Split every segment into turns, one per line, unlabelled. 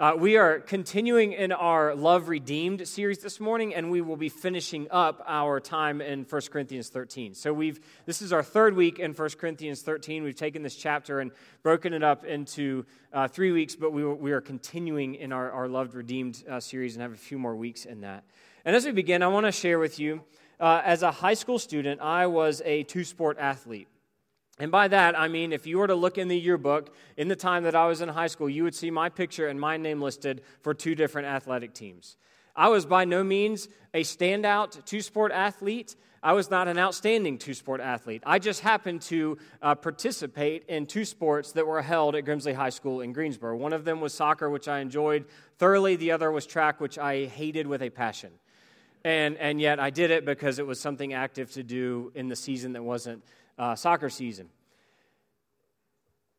Uh, we are continuing in our Love Redeemed series this morning, and we will be finishing up our time in 1 Corinthians 13. So we've this is our third week in 1 Corinthians 13. We've taken this chapter and broken it up into uh, three weeks, but we, we are continuing in our, our Loved Redeemed uh, series and have a few more weeks in that. And as we begin, I want to share with you, uh, as a high school student, I was a two sport athlete. And by that, I mean, if you were to look in the yearbook in the time that I was in high school, you would see my picture and my name listed for two different athletic teams. I was by no means a standout two sport athlete. I was not an outstanding two sport athlete. I just happened to uh, participate in two sports that were held at Grimsley High School in Greensboro. One of them was soccer, which I enjoyed thoroughly, the other was track, which I hated with a passion. And, and yet I did it because it was something active to do in the season that wasn't uh, soccer season.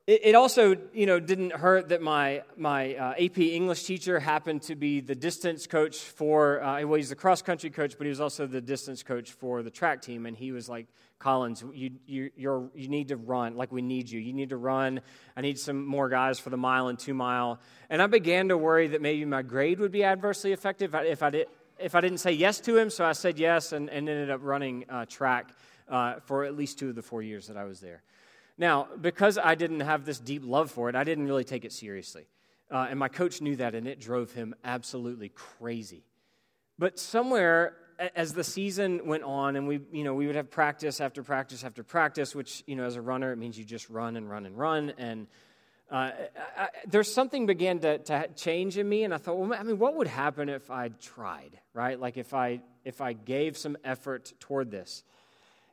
It, it, also, you know, didn't hurt that my, my uh, AP English teacher happened to be the distance coach for, uh, well, he's the cross country coach, but he was also the distance coach for the track team. And he was like, Collins, you, you, you're, you need to run. Like, we need you. You need to run. I need some more guys for the mile and two mile. And I began to worry that maybe my grade would be adversely affected if I, if I, did, if I didn't say yes to him. So I said yes and, and ended up running uh, track uh, for at least two of the four years that I was there. Now, because I didn't have this deep love for it, I didn't really take it seriously. Uh, and my coach knew that, and it drove him absolutely crazy. But somewhere, as the season went on, and we, you know, we would have practice after practice after practice, which, you know, as a runner, it means you just run and run and run. And uh, I, I, there's something began to, to change in me, and I thought, well, I mean, what would happen if I tried, right? Like if I if I gave some effort toward this.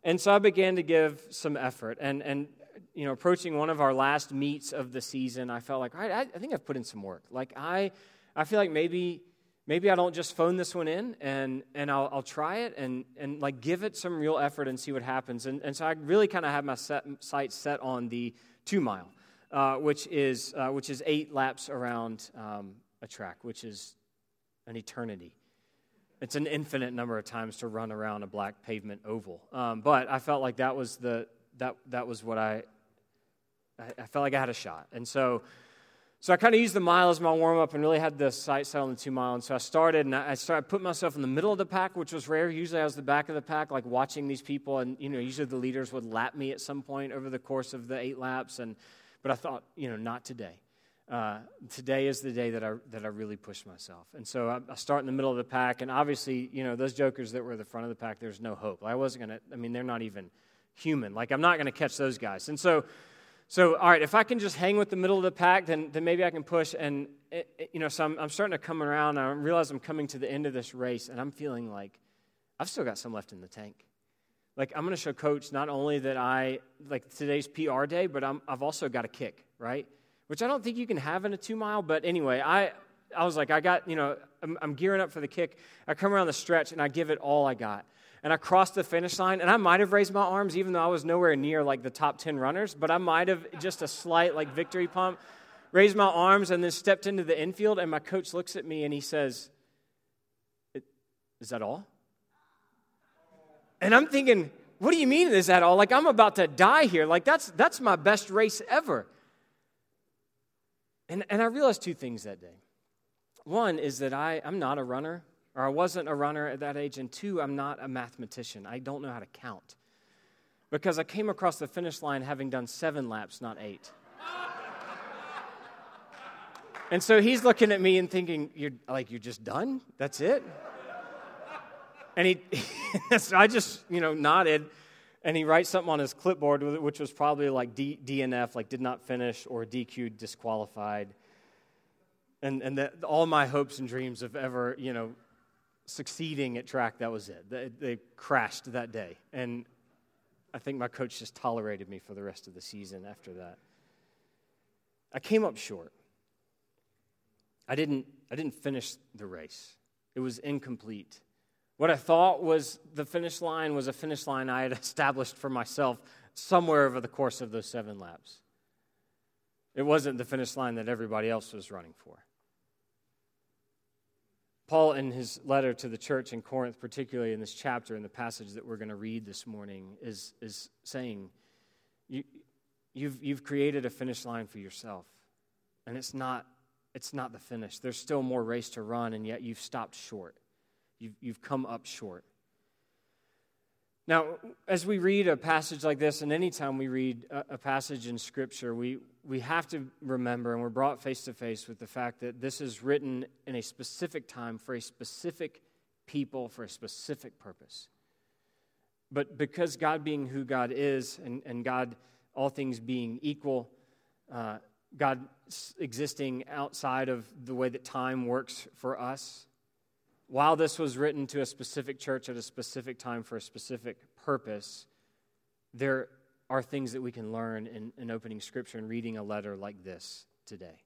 And so I began to give some effort. And, and you know, approaching one of our last meets of the season, I felt like, all right, I, I think I've put in some work. Like, I, I feel like maybe, maybe I don't just phone this one in and, and I'll, I'll try it and, and like give it some real effort and see what happens. And, and so I really kind of had my set, sights set on the two mile, uh, which, is, uh, which is eight laps around um, a track, which is an eternity. It's an infinite number of times to run around a black pavement oval. Um, but I felt like that was the that that was what I, I I felt like I had a shot. And so so I kind of used the mile as my warm up and really had the sight set on the two mile. And so I started and I started putting myself in the middle of the pack, which was rare. Usually I was the back of the pack, like watching these people. And, you know, usually the leaders would lap me at some point over the course of the eight laps. And, but I thought, you know, not today uh, today is the day that I, that I really push myself. And so I, I, start in the middle of the pack, and obviously, you know, those jokers that were the front of the pack, there's no hope. I wasn't going to, I mean, they're not even human. Like, I'm not going to catch those guys. And so, so, all right, if I can just hang with the middle of the pack, then, then maybe I can push. And, it, it, you know, so I'm, I'm starting to come around, and I realize I'm coming to the end of this race, and I'm feeling like I've still got some left in the tank. Like, I'm going to show coach not only that I, like, today's PR day, but I'm, I've also got a kick, right? Which I don't think you can have in a two mile. But anyway, I, I was like, I got, you know, I'm, I'm gearing up for the kick. I come around the stretch and I give it all I got. And I crossed the finish line, and I might have raised my arms even though I was nowhere near like the top 10 runners, but I might have just a slight like victory pump, raised my arms, and then stepped into the infield. And my coach looks at me and he says, Is that all? And I'm thinking, What do you mean, is that all? Like, I'm about to die here. Like, that's, that's my best race ever. And, and I realized two things that day. One is that I, I'm not a runner, or I wasn't a runner at that age. And two, I'm not a mathematician. I don't know how to count. Because I came across the finish line having done seven laps, not eight. and so he's looking at me and thinking, You're like, you're just done? That's it? And he, so I just, you know, nodded and he writes something on his clipboard, which was probably like D, DNF, like did not finish, or DQ, disqualified. And, and that, all my hopes and dreams of ever, you know, succeeding at track, that was it. They, they crashed that day. And I think my coach just tolerated me for the rest of the season after that. I came up short. I didn't, I didn't finish the race, it was incomplete. What I thought was the finish line was a finish line I had established for myself somewhere over the course of those seven laps. It wasn't the finish line that everybody else was running for. Paul, in his letter to the church in Corinth, particularly in this chapter, in the passage that we're going to read this morning, is, is saying, you, you've, you've created a finish line for yourself, and it's not, it's not the finish. There's still more race to run, and yet you've stopped short. You've, you've come up short. Now, as we read a passage like this, and anytime we read a, a passage in Scripture, we, we have to remember, and we're brought face to face with the fact that this is written in a specific time for a specific people for a specific purpose. But because God being who God is, and, and God, all things being equal, uh, God existing outside of the way that time works for us, while this was written to a specific church at a specific time for a specific purpose, there are things that we can learn in, in opening scripture and reading a letter like this today.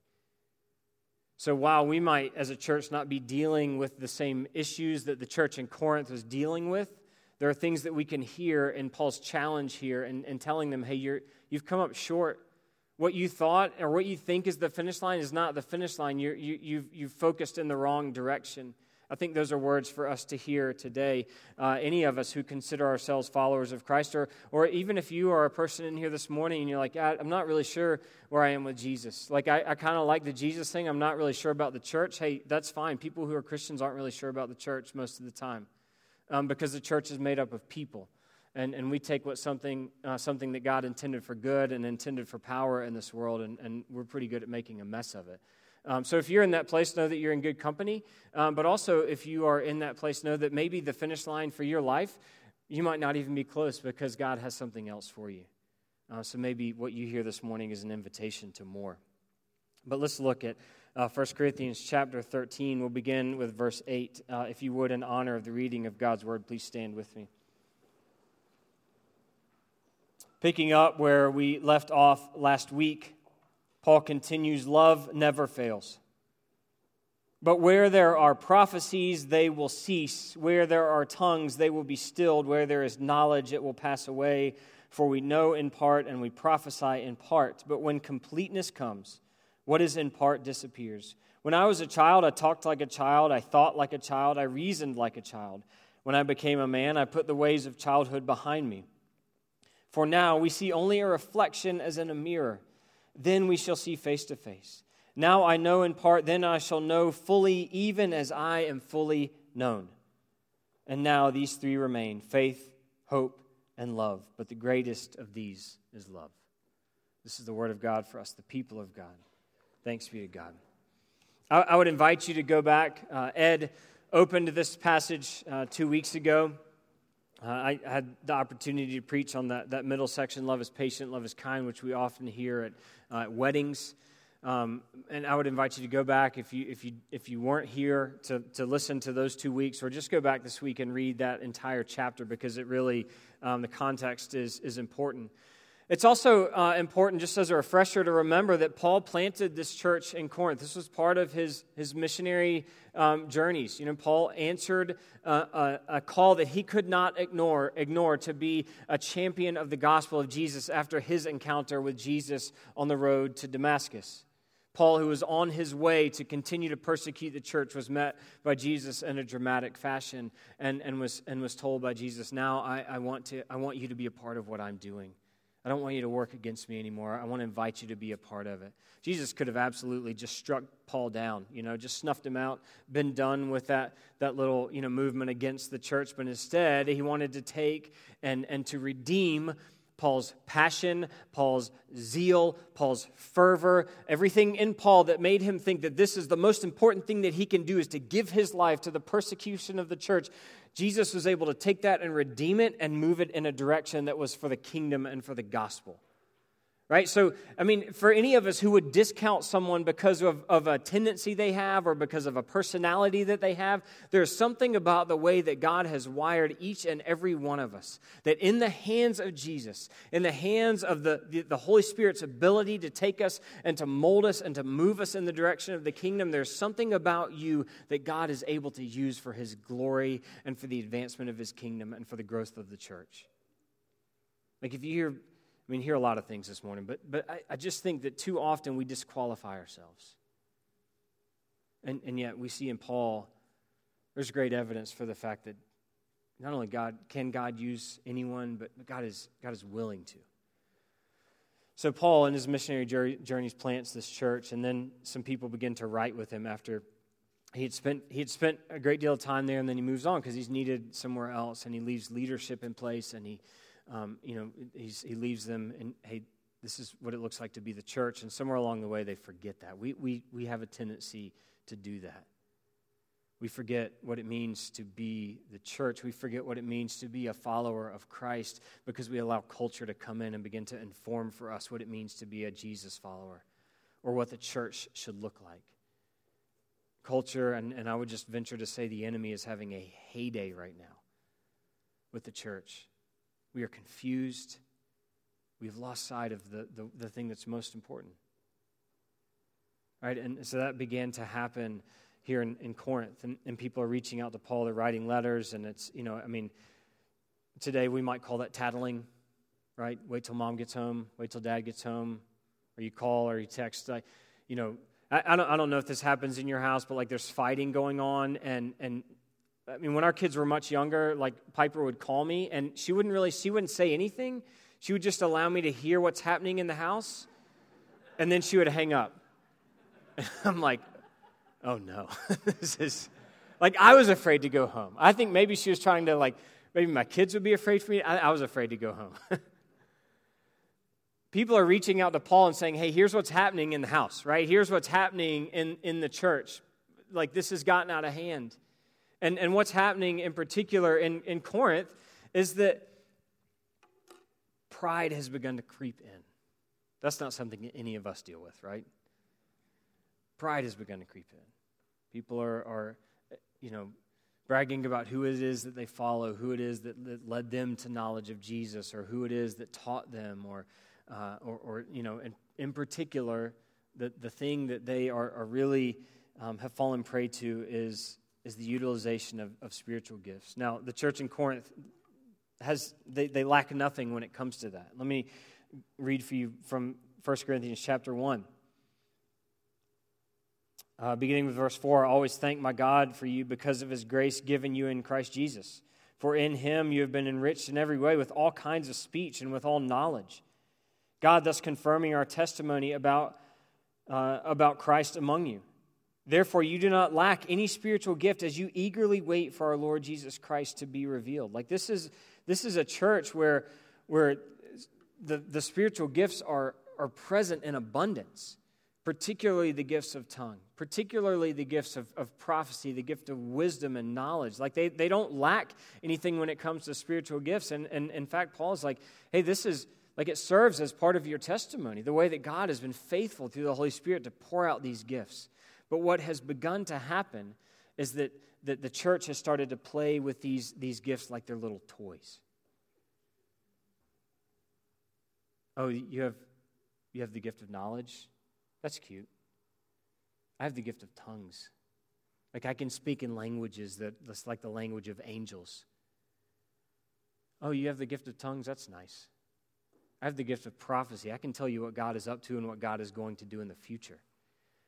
So while we might, as a church, not be dealing with the same issues that the church in Corinth was dealing with, there are things that we can hear in Paul's challenge here and, and telling them, hey, you're, you've come up short. What you thought or what you think is the finish line is not the finish line. You're, you, you've, you've focused in the wrong direction. I think those are words for us to hear today. Uh, any of us who consider ourselves followers of Christ, or, or even if you are a person in here this morning and you're like, I'm not really sure where I am with Jesus. Like, I, I kind of like the Jesus thing. I'm not really sure about the church. Hey, that's fine. People who are Christians aren't really sure about the church most of the time um, because the church is made up of people. And, and we take what something, uh, something that God intended for good and intended for power in this world, and, and we're pretty good at making a mess of it. Um, so if you're in that place, know that you're in good company. Um, but also, if you are in that place, know that maybe the finish line for your life, you might not even be close because God has something else for you. Uh, so maybe what you hear this morning is an invitation to more. But let's look at uh, 1 Corinthians chapter 13. We'll begin with verse 8. Uh, if you would, in honor of the reading of God's word, please stand with me. Picking up where we left off last week. Paul continues, Love never fails. But where there are prophecies, they will cease. Where there are tongues, they will be stilled. Where there is knowledge, it will pass away. For we know in part and we prophesy in part. But when completeness comes, what is in part disappears. When I was a child, I talked like a child, I thought like a child, I reasoned like a child. When I became a man, I put the ways of childhood behind me. For now we see only a reflection as in a mirror then we shall see face to face. Now I know in part, then I shall know fully, even as I am fully known. And now these three remain faith, hope, and love. But the greatest of these is love. This is the word of God for us, the people of God. Thanks be to God. I, I would invite you to go back. Uh, Ed opened this passage uh, two weeks ago. Uh, I had the opportunity to preach on that, that middle section love is patient, love is kind, which we often hear at, uh, weddings. Um, and I would invite you to go back if you, if you, if you weren't here to, to listen to those two weeks, or just go back this week and read that entire chapter because it really, um, the context is, is important. It's also uh, important, just as a refresher, to remember that Paul planted this church in Corinth. This was part of his, his missionary um, journeys. You know, Paul answered uh, a, a, call that he could not ignore, ignore to be a champion of the gospel of Jesus after his encounter with Jesus on the road to Damascus. Paul, who was on his way to continue to persecute the church, was met by Jesus in a dramatic fashion and, and, was, and was told by Jesus, Now I, I, want to, I want you to be a part of what I'm doing. I don't want you to work against me anymore. I want to invite you to be a part of it. Jesus could have absolutely just struck Paul down, you know, just snuffed him out, been done with that, that little, you know, movement against the church. But instead, he wanted to take and, and to redeem Paul's passion, Paul's zeal, Paul's fervor, everything in Paul that made him think that this is the most important thing that he can do is to give his life to the persecution of the church. Jesus was able to take that and redeem it and move it in a direction that was for the kingdom and for the gospel right? So, I mean, for any of us who would discount someone because of, of a tendency they have or because of a personality that they have, there's something about the way that God has wired each and every one of us that in the hands of Jesus, in the hands of the, the, the Holy Spirit's ability to take us and to mold us and to move us in the direction of the kingdom, there's something about you that God is able to use for his glory and for the advancement of his kingdom and for the growth of the church. Like if you hear I mean, hear a lot of things this morning, but, but I, I just think that too often we disqualify ourselves. And, and yet we see in Paul, there's great evidence for the fact that not only God can God use anyone, but God is, God is willing to. So, Paul, in his missionary journeys, plants this church, and then some people begin to write with him after he had spent, he had spent a great deal of time there, and then he moves on because he's needed somewhere else, and he leaves leadership in place, and he, um, you know, he leaves them, and hey, this is what it looks like to be the church, and somewhere along the way they forget that. We, we, we have a tendency to do that. We forget what it means to be the church. We forget what it means to be a follower of Christ because we allow culture to come in and begin to inform for us what it means to be a Jesus follower or what the church should look like. Culture, and, and I would just venture to say the enemy is having a heyday right now with the church. We are confused. We've lost sight of the, the, the thing that's most important. Right? And so that began to happen here in, in Corinth, and, and people are reaching out to Paul. They're writing letters, and it's, you know, I mean, today we might call that tattling, right? Wait till mom gets home, wait till dad gets home, or you call or you text. Like, you know, I, I, don't, I don't know if this happens in your house, but like there's fighting going on, and, and I mean, when our kids were much younger, like Piper would call me, and she wouldn't really, she wouldn't say anything. She would just allow me to hear what's happening in the house, and then she would hang up. And I'm like, oh no, this is like I was afraid to go home. I think maybe she was trying to like maybe my kids would be afraid for me. I, I was afraid to go home. People are reaching out to Paul and saying, hey, here's what's happening in the house, right? Here's what's happening in, in the church. Like this has gotten out of hand. And, and what's happening in particular in, in Corinth is that pride has begun to creep in. That's not something any of us deal with, right? Pride has begun to creep in. People are, are you know, bragging about who it is that they follow, who it is that, that led them to knowledge of Jesus, or who it is that taught them, or, uh, or, or, you know, in, in particular, the, the thing that they are, are really um, have fallen prey to is, is the utilization of, of spiritual gifts. Now, the church in Corinth has, they, they lack nothing when it comes to that. Let me read for you from 1 Corinthians chapter 1. Uh, beginning with verse 4 I always thank my God for you because of his grace given you in Christ Jesus. For in him you have been enriched in every way with all kinds of speech and with all knowledge. God thus confirming our testimony about, uh, about Christ among you. Therefore, you do not lack any spiritual gift as you eagerly wait for our Lord Jesus Christ to be revealed. Like this is, this is a church where, where the, the spiritual gifts are, are present in abundance particularly the gifts of tongue, particularly the gifts of, of prophecy, the gift of wisdom and knowledge. Like they, they don't lack anything when it comes to spiritual gifts. And, and in fact, Paul is like, hey, this is like it serves as part of your testimony, the way that God has been faithful through the Holy Spirit to pour out these gifts. But what has begun to happen is that, that the church has started to play with these, these gifts like they're little toys. Oh, you have, you have the gift of knowledge? That's cute. I have the gift of tongues. Like I can speak in languages that that's like the language of angels. Oh, you have the gift of tongues? That's nice. I have the gift of prophecy. I can tell you what God is up to and what God is going to do in the future.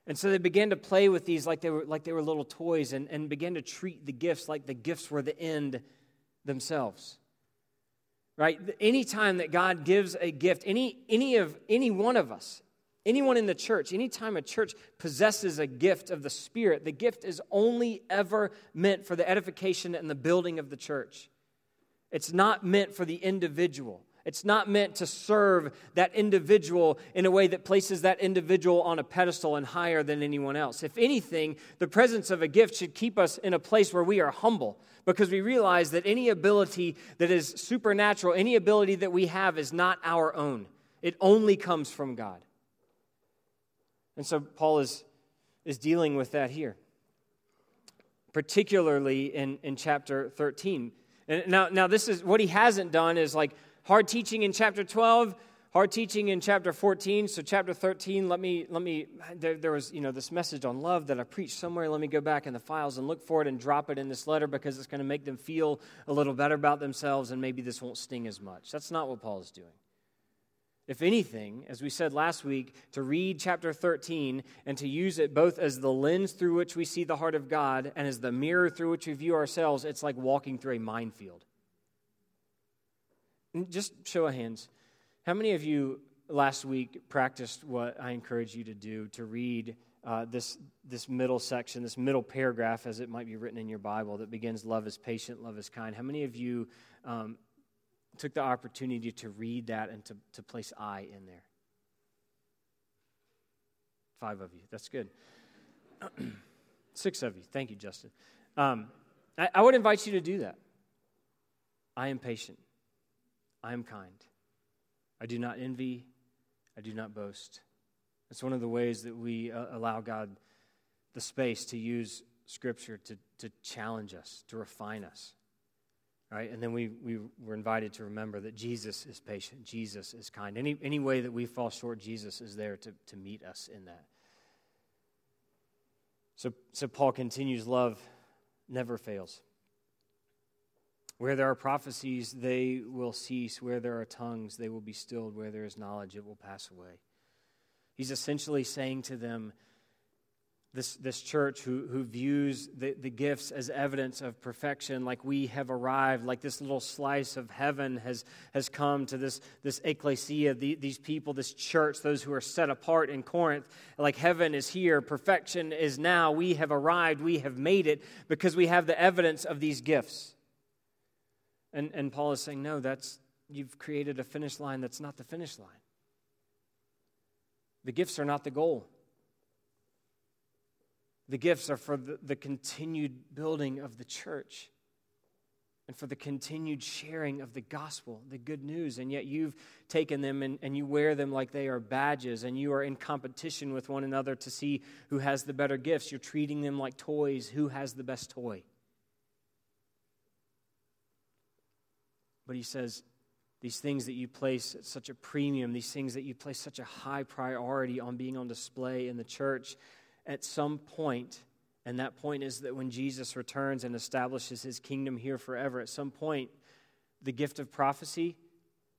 And so they began to play with these like they were, like they were little toys and, and began to treat the gifts like the gifts were the end themselves. Right? Anytime that God gives a gift, any, any of any one of us, Anyone in the church, anytime a church possesses a gift of the Spirit, the gift is only ever meant for the edification and the building of the church. It's not meant for the individual. It's not meant to serve that individual in a way that places that individual on a pedestal and higher than anyone else. If anything, the presence of a gift should keep us in a place where we are humble because we realize that any ability that is supernatural, any ability that we have is not our own. It only comes from God. And so Paul is, is dealing with that here, particularly in, in chapter 13. And now, now, this is what he hasn't done is like hard teaching in chapter 12, hard teaching in chapter 14. So, chapter 13, let me, let me, there, there was, you know, this message on love that I preached somewhere. Let me go back in the files and look for it and drop it in this letter because it's going to make them feel a little better about themselves and maybe this won't sting as much. That's not what Paul is doing. If anything, as we said last week, to read chapter 13 and to use it both as the lens through which we see the heart of God and as the mirror through which we view ourselves, it's like walking through a minefield. Just show of hands. How many of you last week practiced what I encourage you to do to read uh, this, this middle section, this middle paragraph, as it might be written in your Bible, that begins, Love is patient, love is kind. How many of you um, took the opportunity to read that and to, to place I in there? Five of you. That's good. Six of you. Thank you, Justin. Um, I, I would invite you to do that. I am patient. I am kind. I do not envy. I do not boast. It's one of the ways that we uh, allow God the space to use Scripture to, to challenge us, to refine us. Right? And then we, we were invited to remember that Jesus is patient, Jesus is kind. Any, any way that we fall short, Jesus is there to, to meet us in that. So, so Paul continues love never fails. Where there are prophecies, they will cease. Where there are tongues, they will be stilled. Where there is knowledge, it will pass away. He's essentially saying to them, this, this church who, who views the, the gifts as evidence of perfection, like we have arrived, like this little slice of heaven has, has come to this, this ecclesia, the, these people, this church, those who are set apart in Corinth, like heaven is here, perfection is now, we have arrived, we have made it because we have the evidence of these gifts. And, and Paul is saying, no, that's, you've created a finish line that's not the finish line. The gifts are not the goal. The gifts are for the, the, continued building of the church and for the continued sharing of the gospel, the good news. And yet you've taken them and, and you wear them like they are badges, and you are in competition with one another to see who has the better gifts. You're treating them like toys. Who has the best toy? But he says, these things that you place at such a premium, these things that you place such a high priority on being on display in the church, at some point, and that point is that when Jesus returns and establishes his kingdom here forever, at some point, the gift of prophecy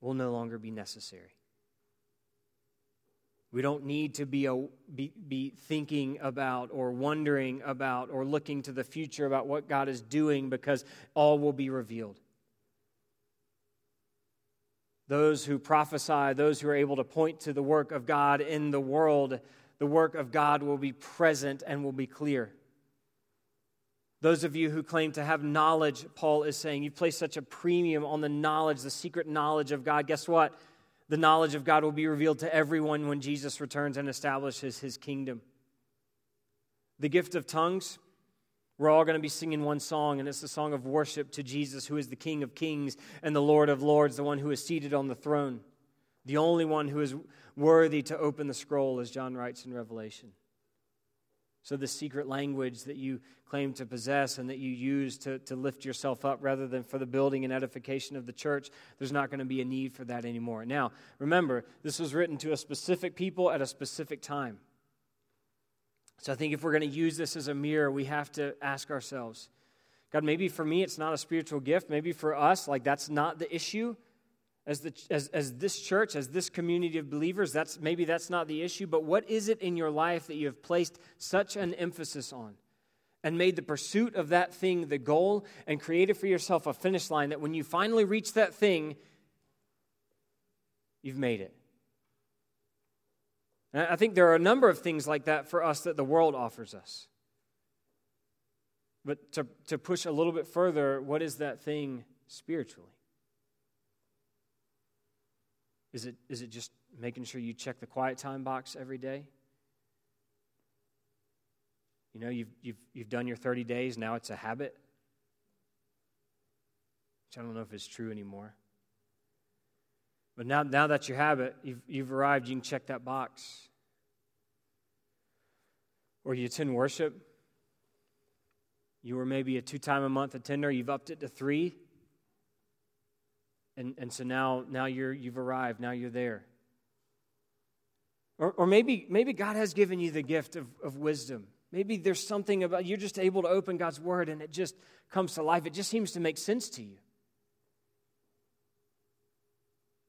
will no longer be necessary. We don't need to be, a, be, be thinking about or wondering about or looking to the future about what God is doing because all will be revealed. Those who prophesy, those who are able to point to the work of God in the world, the work of God will be present and will be clear. Those of you who claim to have knowledge, Paul is saying, you place such a premium on the knowledge, the secret knowledge of God. Guess what? The knowledge of God will be revealed to everyone when Jesus returns and establishes his kingdom. The gift of tongues, we're all going to be singing one song, and it's the song of worship to Jesus, who is the King of kings and the Lord of lords, the one who is seated on the throne, the only one who is worthy to open the scroll, as John writes in Revelation. So, the secret language that you claim to possess and that you use to, to lift yourself up rather than for the building and edification of the church, there's not going to be a need for that anymore. Now, remember, this was written to a specific people at a specific time. So, I think if we're going to use this as a mirror, we have to ask ourselves God, maybe for me it's not a spiritual gift. Maybe for us, like that's not the issue as, the, as, as this church, as this community of believers, that's, maybe that's not the issue, but what is it in your life that you have placed such an emphasis on and made the pursuit of that thing the goal and created for yourself a finish line that when you finally reach that thing, you've made it? And I think there are a number of things like that for us that the world offers us. But to, to push a little bit further, what is that thing spiritually? Is it, is it just making sure you check the quiet time box every day? You know, you've, you've, you've done your 30 days, now it's a habit. Which I don't know if it's true anymore. But now, now that you have it, you've, you've arrived, you can check that box. Or you attend worship. You were maybe a two time a month attender, you've upped it to three. And, and so now, now you're, you've arrived, now you're there. Or, or maybe, maybe God has given you the gift of, of wisdom. Maybe there's something about you're just able to open God's word and it just comes to life. It just seems to make sense to you.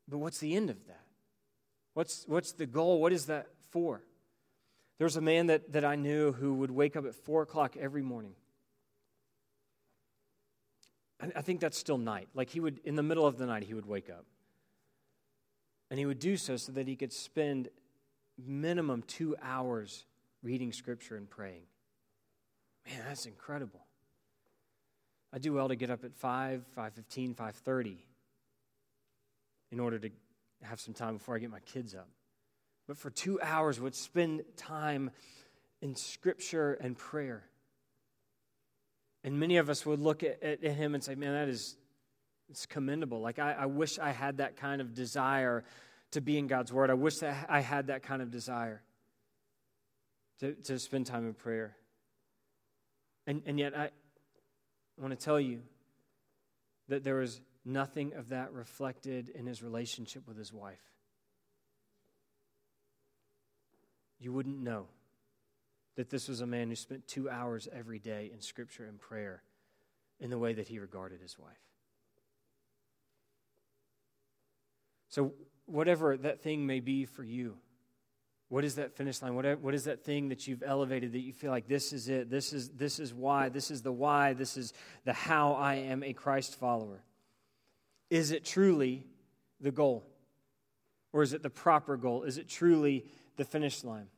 But what's the end of that? What's, what's the goal? What is that for? There was a man that, that I knew who would wake up at 4 o'clock every morning I think that's still night. Like he would, in the middle of the night, he would wake up. And he would do so so that he could spend minimum two hours reading scripture and praying. Man, that's incredible. I do well to get up at 5, 5.15, 5.30 in order to have some time before I get my kids up. But for two hours would spend time in scripture and prayer. And many of us would look at, at, him and say, man, that is it's commendable. Like, I, I wish I had that kind of desire to be in God's Word. I wish that I had that kind of desire to, to spend time in prayer. And, and yet, I, I want to tell you that there was nothing of that reflected in his relationship with his wife. You wouldn't know that this was a man who spent two hours every day in scripture and prayer in the way that he regarded his wife. So, whatever that thing may be for you, what is that finish line? What, what is that thing that you've elevated that you feel like this is it? This is, this is why. This is the why. This is the how I am a Christ follower. Is it truly the goal? Or is it the proper goal? Is it truly the finish line?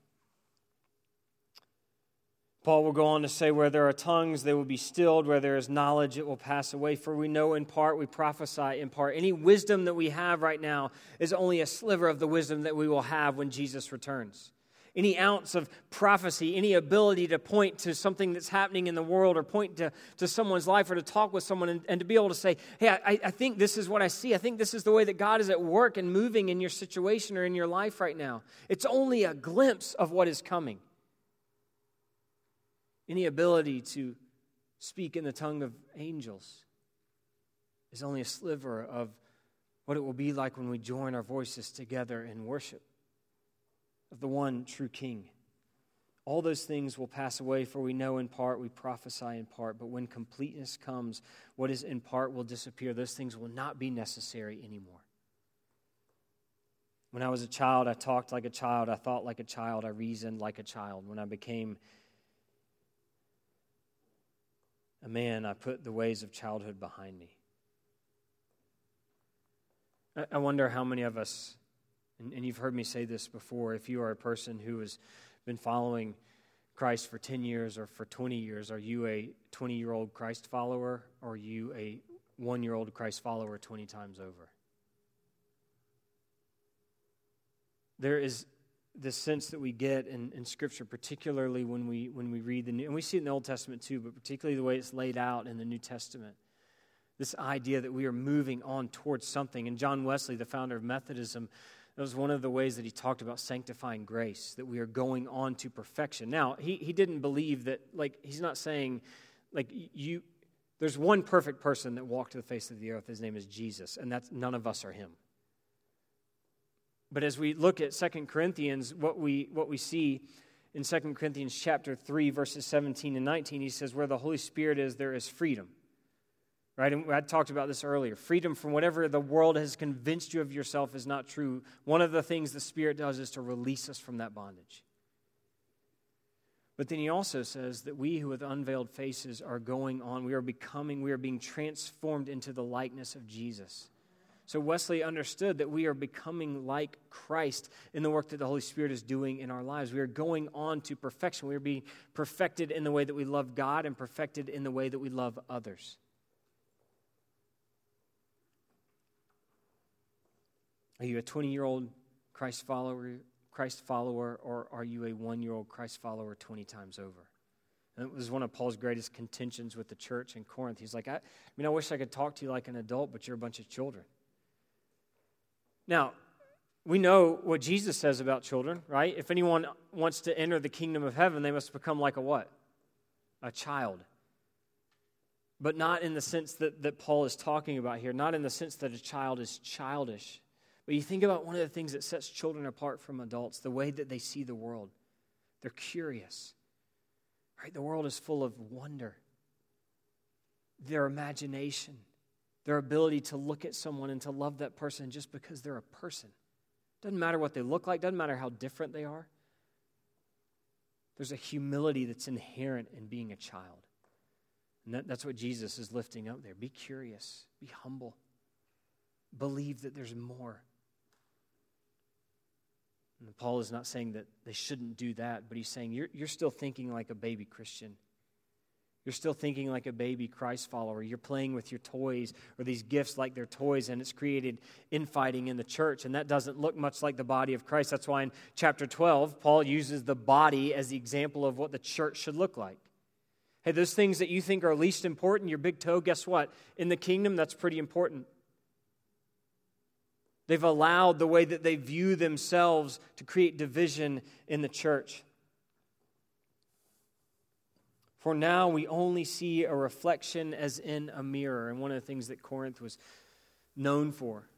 Paul will go on to say, Where there are tongues, they will be stilled. Where there is knowledge, it will pass away. For we know in part, we prophesy in part. Any wisdom that we have right now is only a sliver of the wisdom that we will have when Jesus returns. Any ounce of prophecy, any ability to point to something that's happening in the world or point to, to someone's life or to talk with someone and, and to be able to say, Hey, I, I think this is what I see. I think this is the way that God is at work and moving in your situation or in your life right now. It's only a glimpse of what is coming any ability to speak in the tongue of angels is only a sliver of what it will be like when we join our voices together in worship of the one true King. All those things will pass away, for we know in part, we prophesy in part. But when completeness comes, what is in part will disappear. Those things will not be necessary anymore. When I was a child, I talked like a child, I thought like a child, I reasoned like a child. When I became a man, I put the ways of childhood behind me. I wonder how many of us, and you've heard me say this before, if you are a person who has been following Christ for 10 years or for 20 years, are you a 20 year old Christ follower or are you a one year old Christ follower 20 times over? There is this sense that we get in, in Scripture, particularly when we, when we read the New, and we see it in the Old Testament too, but particularly the way it's laid out in the New Testament. This idea that we are moving on towards something. And John Wesley, the founder of Methodism, that was one of the ways that he talked about sanctifying grace, that we are going on to perfection. Now, he, he didn't believe that, like, he's not saying, like, you, there's one perfect person that walked the face of the earth. His name is Jesus, and that's none of us are him. But as we look at Second Corinthians, what we, what we see in Second Corinthians chapter 3, verses 17 and 19, he says, Where the Holy Spirit is, there is freedom. Right? And I talked about this earlier. Freedom from whatever the world has convinced you of yourself is not true. One of the things the Spirit does is to release us from that bondage. But then he also says that we who with unveiled faces are going on, we are becoming, we are being transformed into the likeness of Jesus. So Wesley understood that we are becoming like Christ in the work that the Holy Spirit is doing in our lives. We are going on to perfection. We are being perfected in the way that we love God and perfected in the way that we love others. Are you a 20 year old Christ follower, Christ follower, or are you a one year old Christ follower 20 times over? And it was one of Paul's greatest contentions with the church in Corinth. He's like, I, I mean, I wish I could talk to you like an adult, but you're a bunch of children. Now, we know what Jesus says about children, right? If anyone wants to enter the kingdom of heaven, they must become like a what? A child. But not in the sense that, that Paul is talking about here, not in the sense that a child is childish. But you think about one of the things that sets children apart from adults, the way that they see the world. They're curious. Right? The world is full of wonder. Their imagination their ability to look at someone and to love that person just because they're a person. Doesn't matter what they look like, doesn't matter how different they are. There's a humility that's inherent in being a child. And that, that's what Jesus is lifting up there. Be curious, be humble, believe that there's more. And Paul is not saying that they shouldn't do that, but he's saying you're, you're still thinking like a baby Christian. You're still thinking like a baby Christ follower. You're playing with your toys or these gifts like they're toys, and it's created infighting in the church. And that doesn't look much like the body of Christ. That's why in chapter 12, Paul uses the body as the example of what the church should look like. Hey, those things that you think are least important, your big toe, guess what? In the kingdom, that's pretty important. They've allowed the way that they view themselves to create division in the church. For now we only see a reflection as in a mirror. And one of the things that Corinth was known for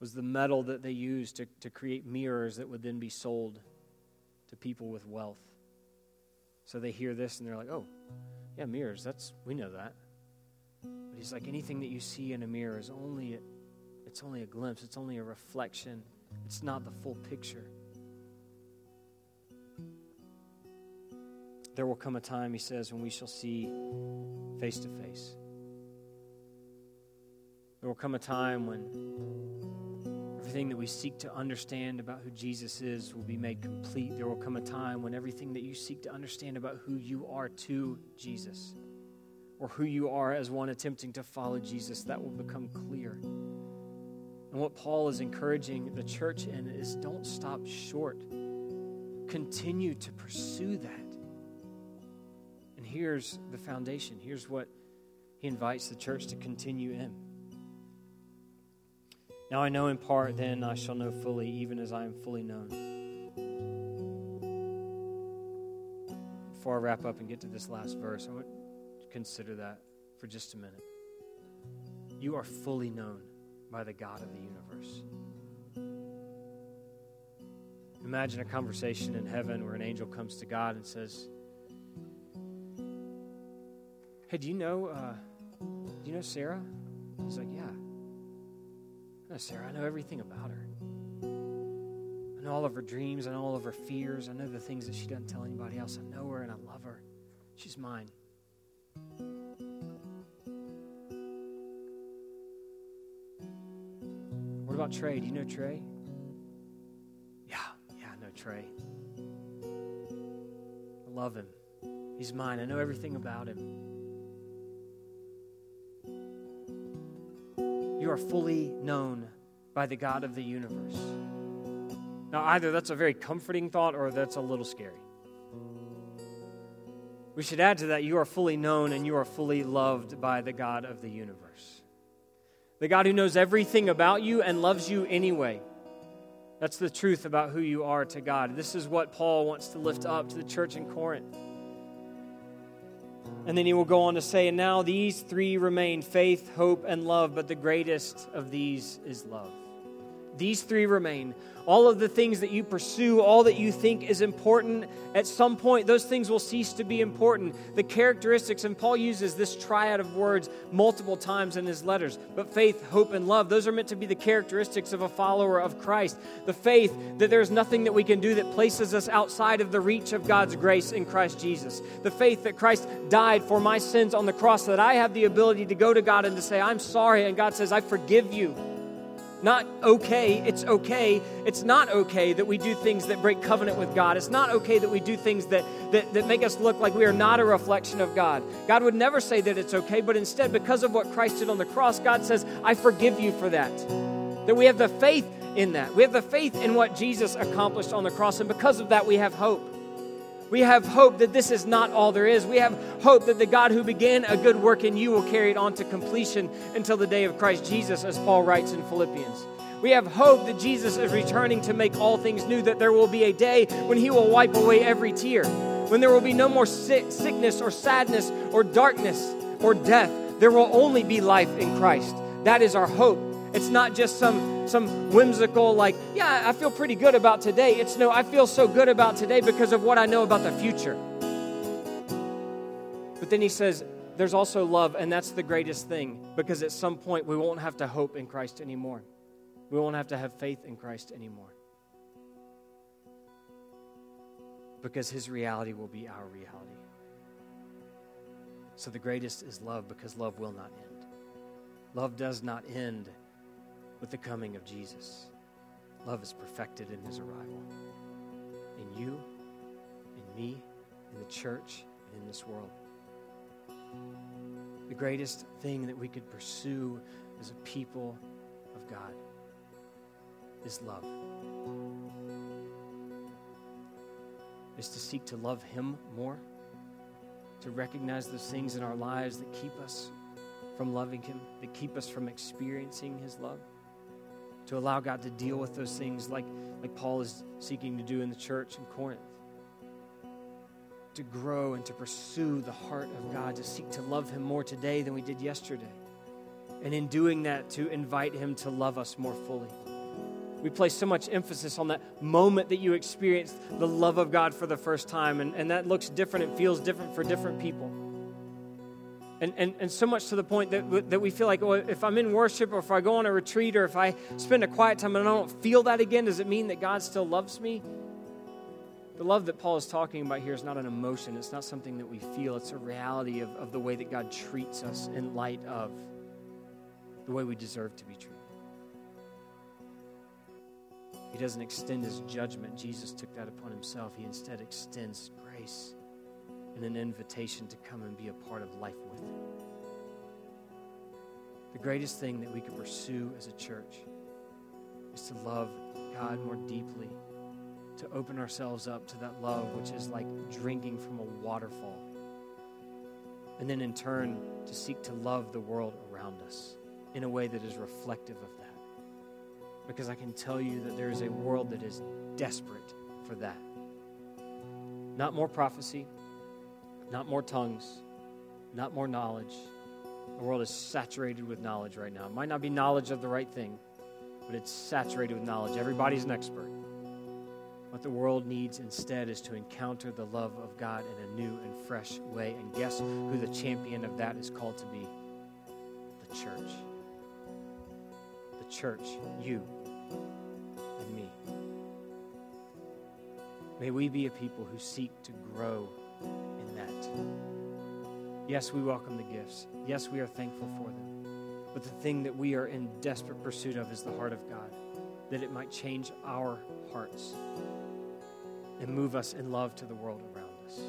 was the metal that they used to, to create mirrors that would then be sold to people with wealth. So they hear this and they're like, oh, yeah, mirrors, that's we know that. But he's like, anything that you see in a mirror is only it's only a glimpse, it's only a reflection, it's not the full picture. There will come a time, he says, when we shall see face to face. There will come a time when everything that we seek to understand about who Jesus is will be made complete. There will come a time when everything that you seek to understand about who you are to Jesus or who you are as one attempting to follow Jesus, that will become clear. And what Paul is encouraging the church in is don't stop short. Continue to pursue that. And here's the foundation. Here's what he invites the church to continue in. Now I know in part, then I shall know fully, even as I am fully known. Before I wrap up and get to this last verse, I want to consider that for just a minute. You are fully known by the God of the universe. Imagine a conversation in heaven where an angel comes to God and says, Hey, do you know, uh, do you know Sarah? He's like, Yeah. I know Sarah. I know everything about her. I know all of her dreams. I know all of her fears. I know the things that she doesn't tell anybody else. I know her and I love her. She's mine. About Trey? Do you know Trey? Yeah, yeah, I know Trey. I love him. He's mine. I know everything about him. You are fully known by the God of the universe. Now, either that's a very comforting thought or that's a little scary. We should add to that you are fully known and you are fully loved by the God of the universe the God who knows everything about you and loves you anyway. That's the truth about who you are to God. This is what Paul wants to lift up to the church in Corinth. And then he will go on to say, And now these three remain faith, hope, and love, but the greatest of these is love. These three remain all of the things that you pursue, all that you think is important, at some point those things will cease to be important. The characteristics, and Paul uses this triad of words multiple times in his letters, but faith, hope, and love, those are meant to be the characteristics of a follower of Christ. The faith that there's nothing that we can do that places us outside of the reach of God's grace in Christ Jesus. The faith that Christ died for my sins on the cross, that I have the ability to go to God and to say, I'm sorry, and God says, I forgive you. Not okay, it's okay. It's not okay that we do things that break covenant with God. It's not okay that we do things that, that, that make us look like we are not a reflection of God. God would never say that it's okay, but instead, because of what Christ did on the cross, God says, I forgive you for that. That we have the faith in that. We have the faith in what Jesus accomplished on the cross, and because of that, we have hope. We have hope that this is not all there is. We have hope that the God who began a good work in you will carry it on to completion until the day of Christ Jesus, as Paul writes in Philippians. We have hope that Jesus is returning to make all things new, that there will be a day when he will wipe away every tear, when there will be no more sick, sickness or sadness or darkness or death. There will only be life in Christ. That is our hope. It's not just some, some whimsical, like, yeah, I feel pretty good about today. It's no, I feel so good about today because of what I know about the future. But then he says, there's also love, and that's the greatest thing because at some point we won't have to hope in Christ anymore. We won't have to have faith in Christ anymore. Because his reality will be our reality. So the greatest is love because love will not end. Love does not end with the coming of Jesus. love is perfected in his arrival. In you, in me, in the church, and in this world. The greatest thing that we could pursue as a people of God is love. Is to seek to love Him more, to recognize those things in our lives that keep us from loving Him, that keep us from experiencing His love, to allow God to deal with those things like, like Paul is seeking to do in the church in Corinth to grow and to pursue the heart of God, to seek to love Him more today than we did yesterday. And in doing that, to invite Him to love us more fully. We place so much emphasis on that moment that you experienced the love of God for the first time, and, and that looks different, it feels different for different people. And, and, and so much to the point that, that we feel like, oh, if I'm in worship or if I go on a retreat or if I spend a quiet time and I don't feel that again, does it mean that God still loves me? The love that Paul is talking about here is not an emotion, it's not something that we feel, it's a reality of, of the way that God treats us in light of the way we deserve to be treated. He doesn't extend his judgment. Jesus took that upon himself. He instead extends grace and an invitation to come and be a part of life with him. The greatest thing that we can pursue as a church is to love God more deeply to open ourselves up to that love, which is like drinking from a waterfall. And then in turn, to seek to love the world around us in a way that is reflective of that. Because I can tell you that there is a world that is desperate for that. Not more prophecy, not more tongues, not more knowledge. The world is saturated with knowledge right now. It might not be knowledge of the right thing, but it's saturated with knowledge. Everybody's an expert. What the world needs instead is to encounter the love of God in a new and fresh way. And guess who the champion of that is called to be? The church. The church, you and me. May we be a people who seek to grow. Yes, we welcome the gifts. Yes, we are thankful for them. But the thing that we are in desperate pursuit of is the heart of God, that it might change our hearts and move us in love to the world around us.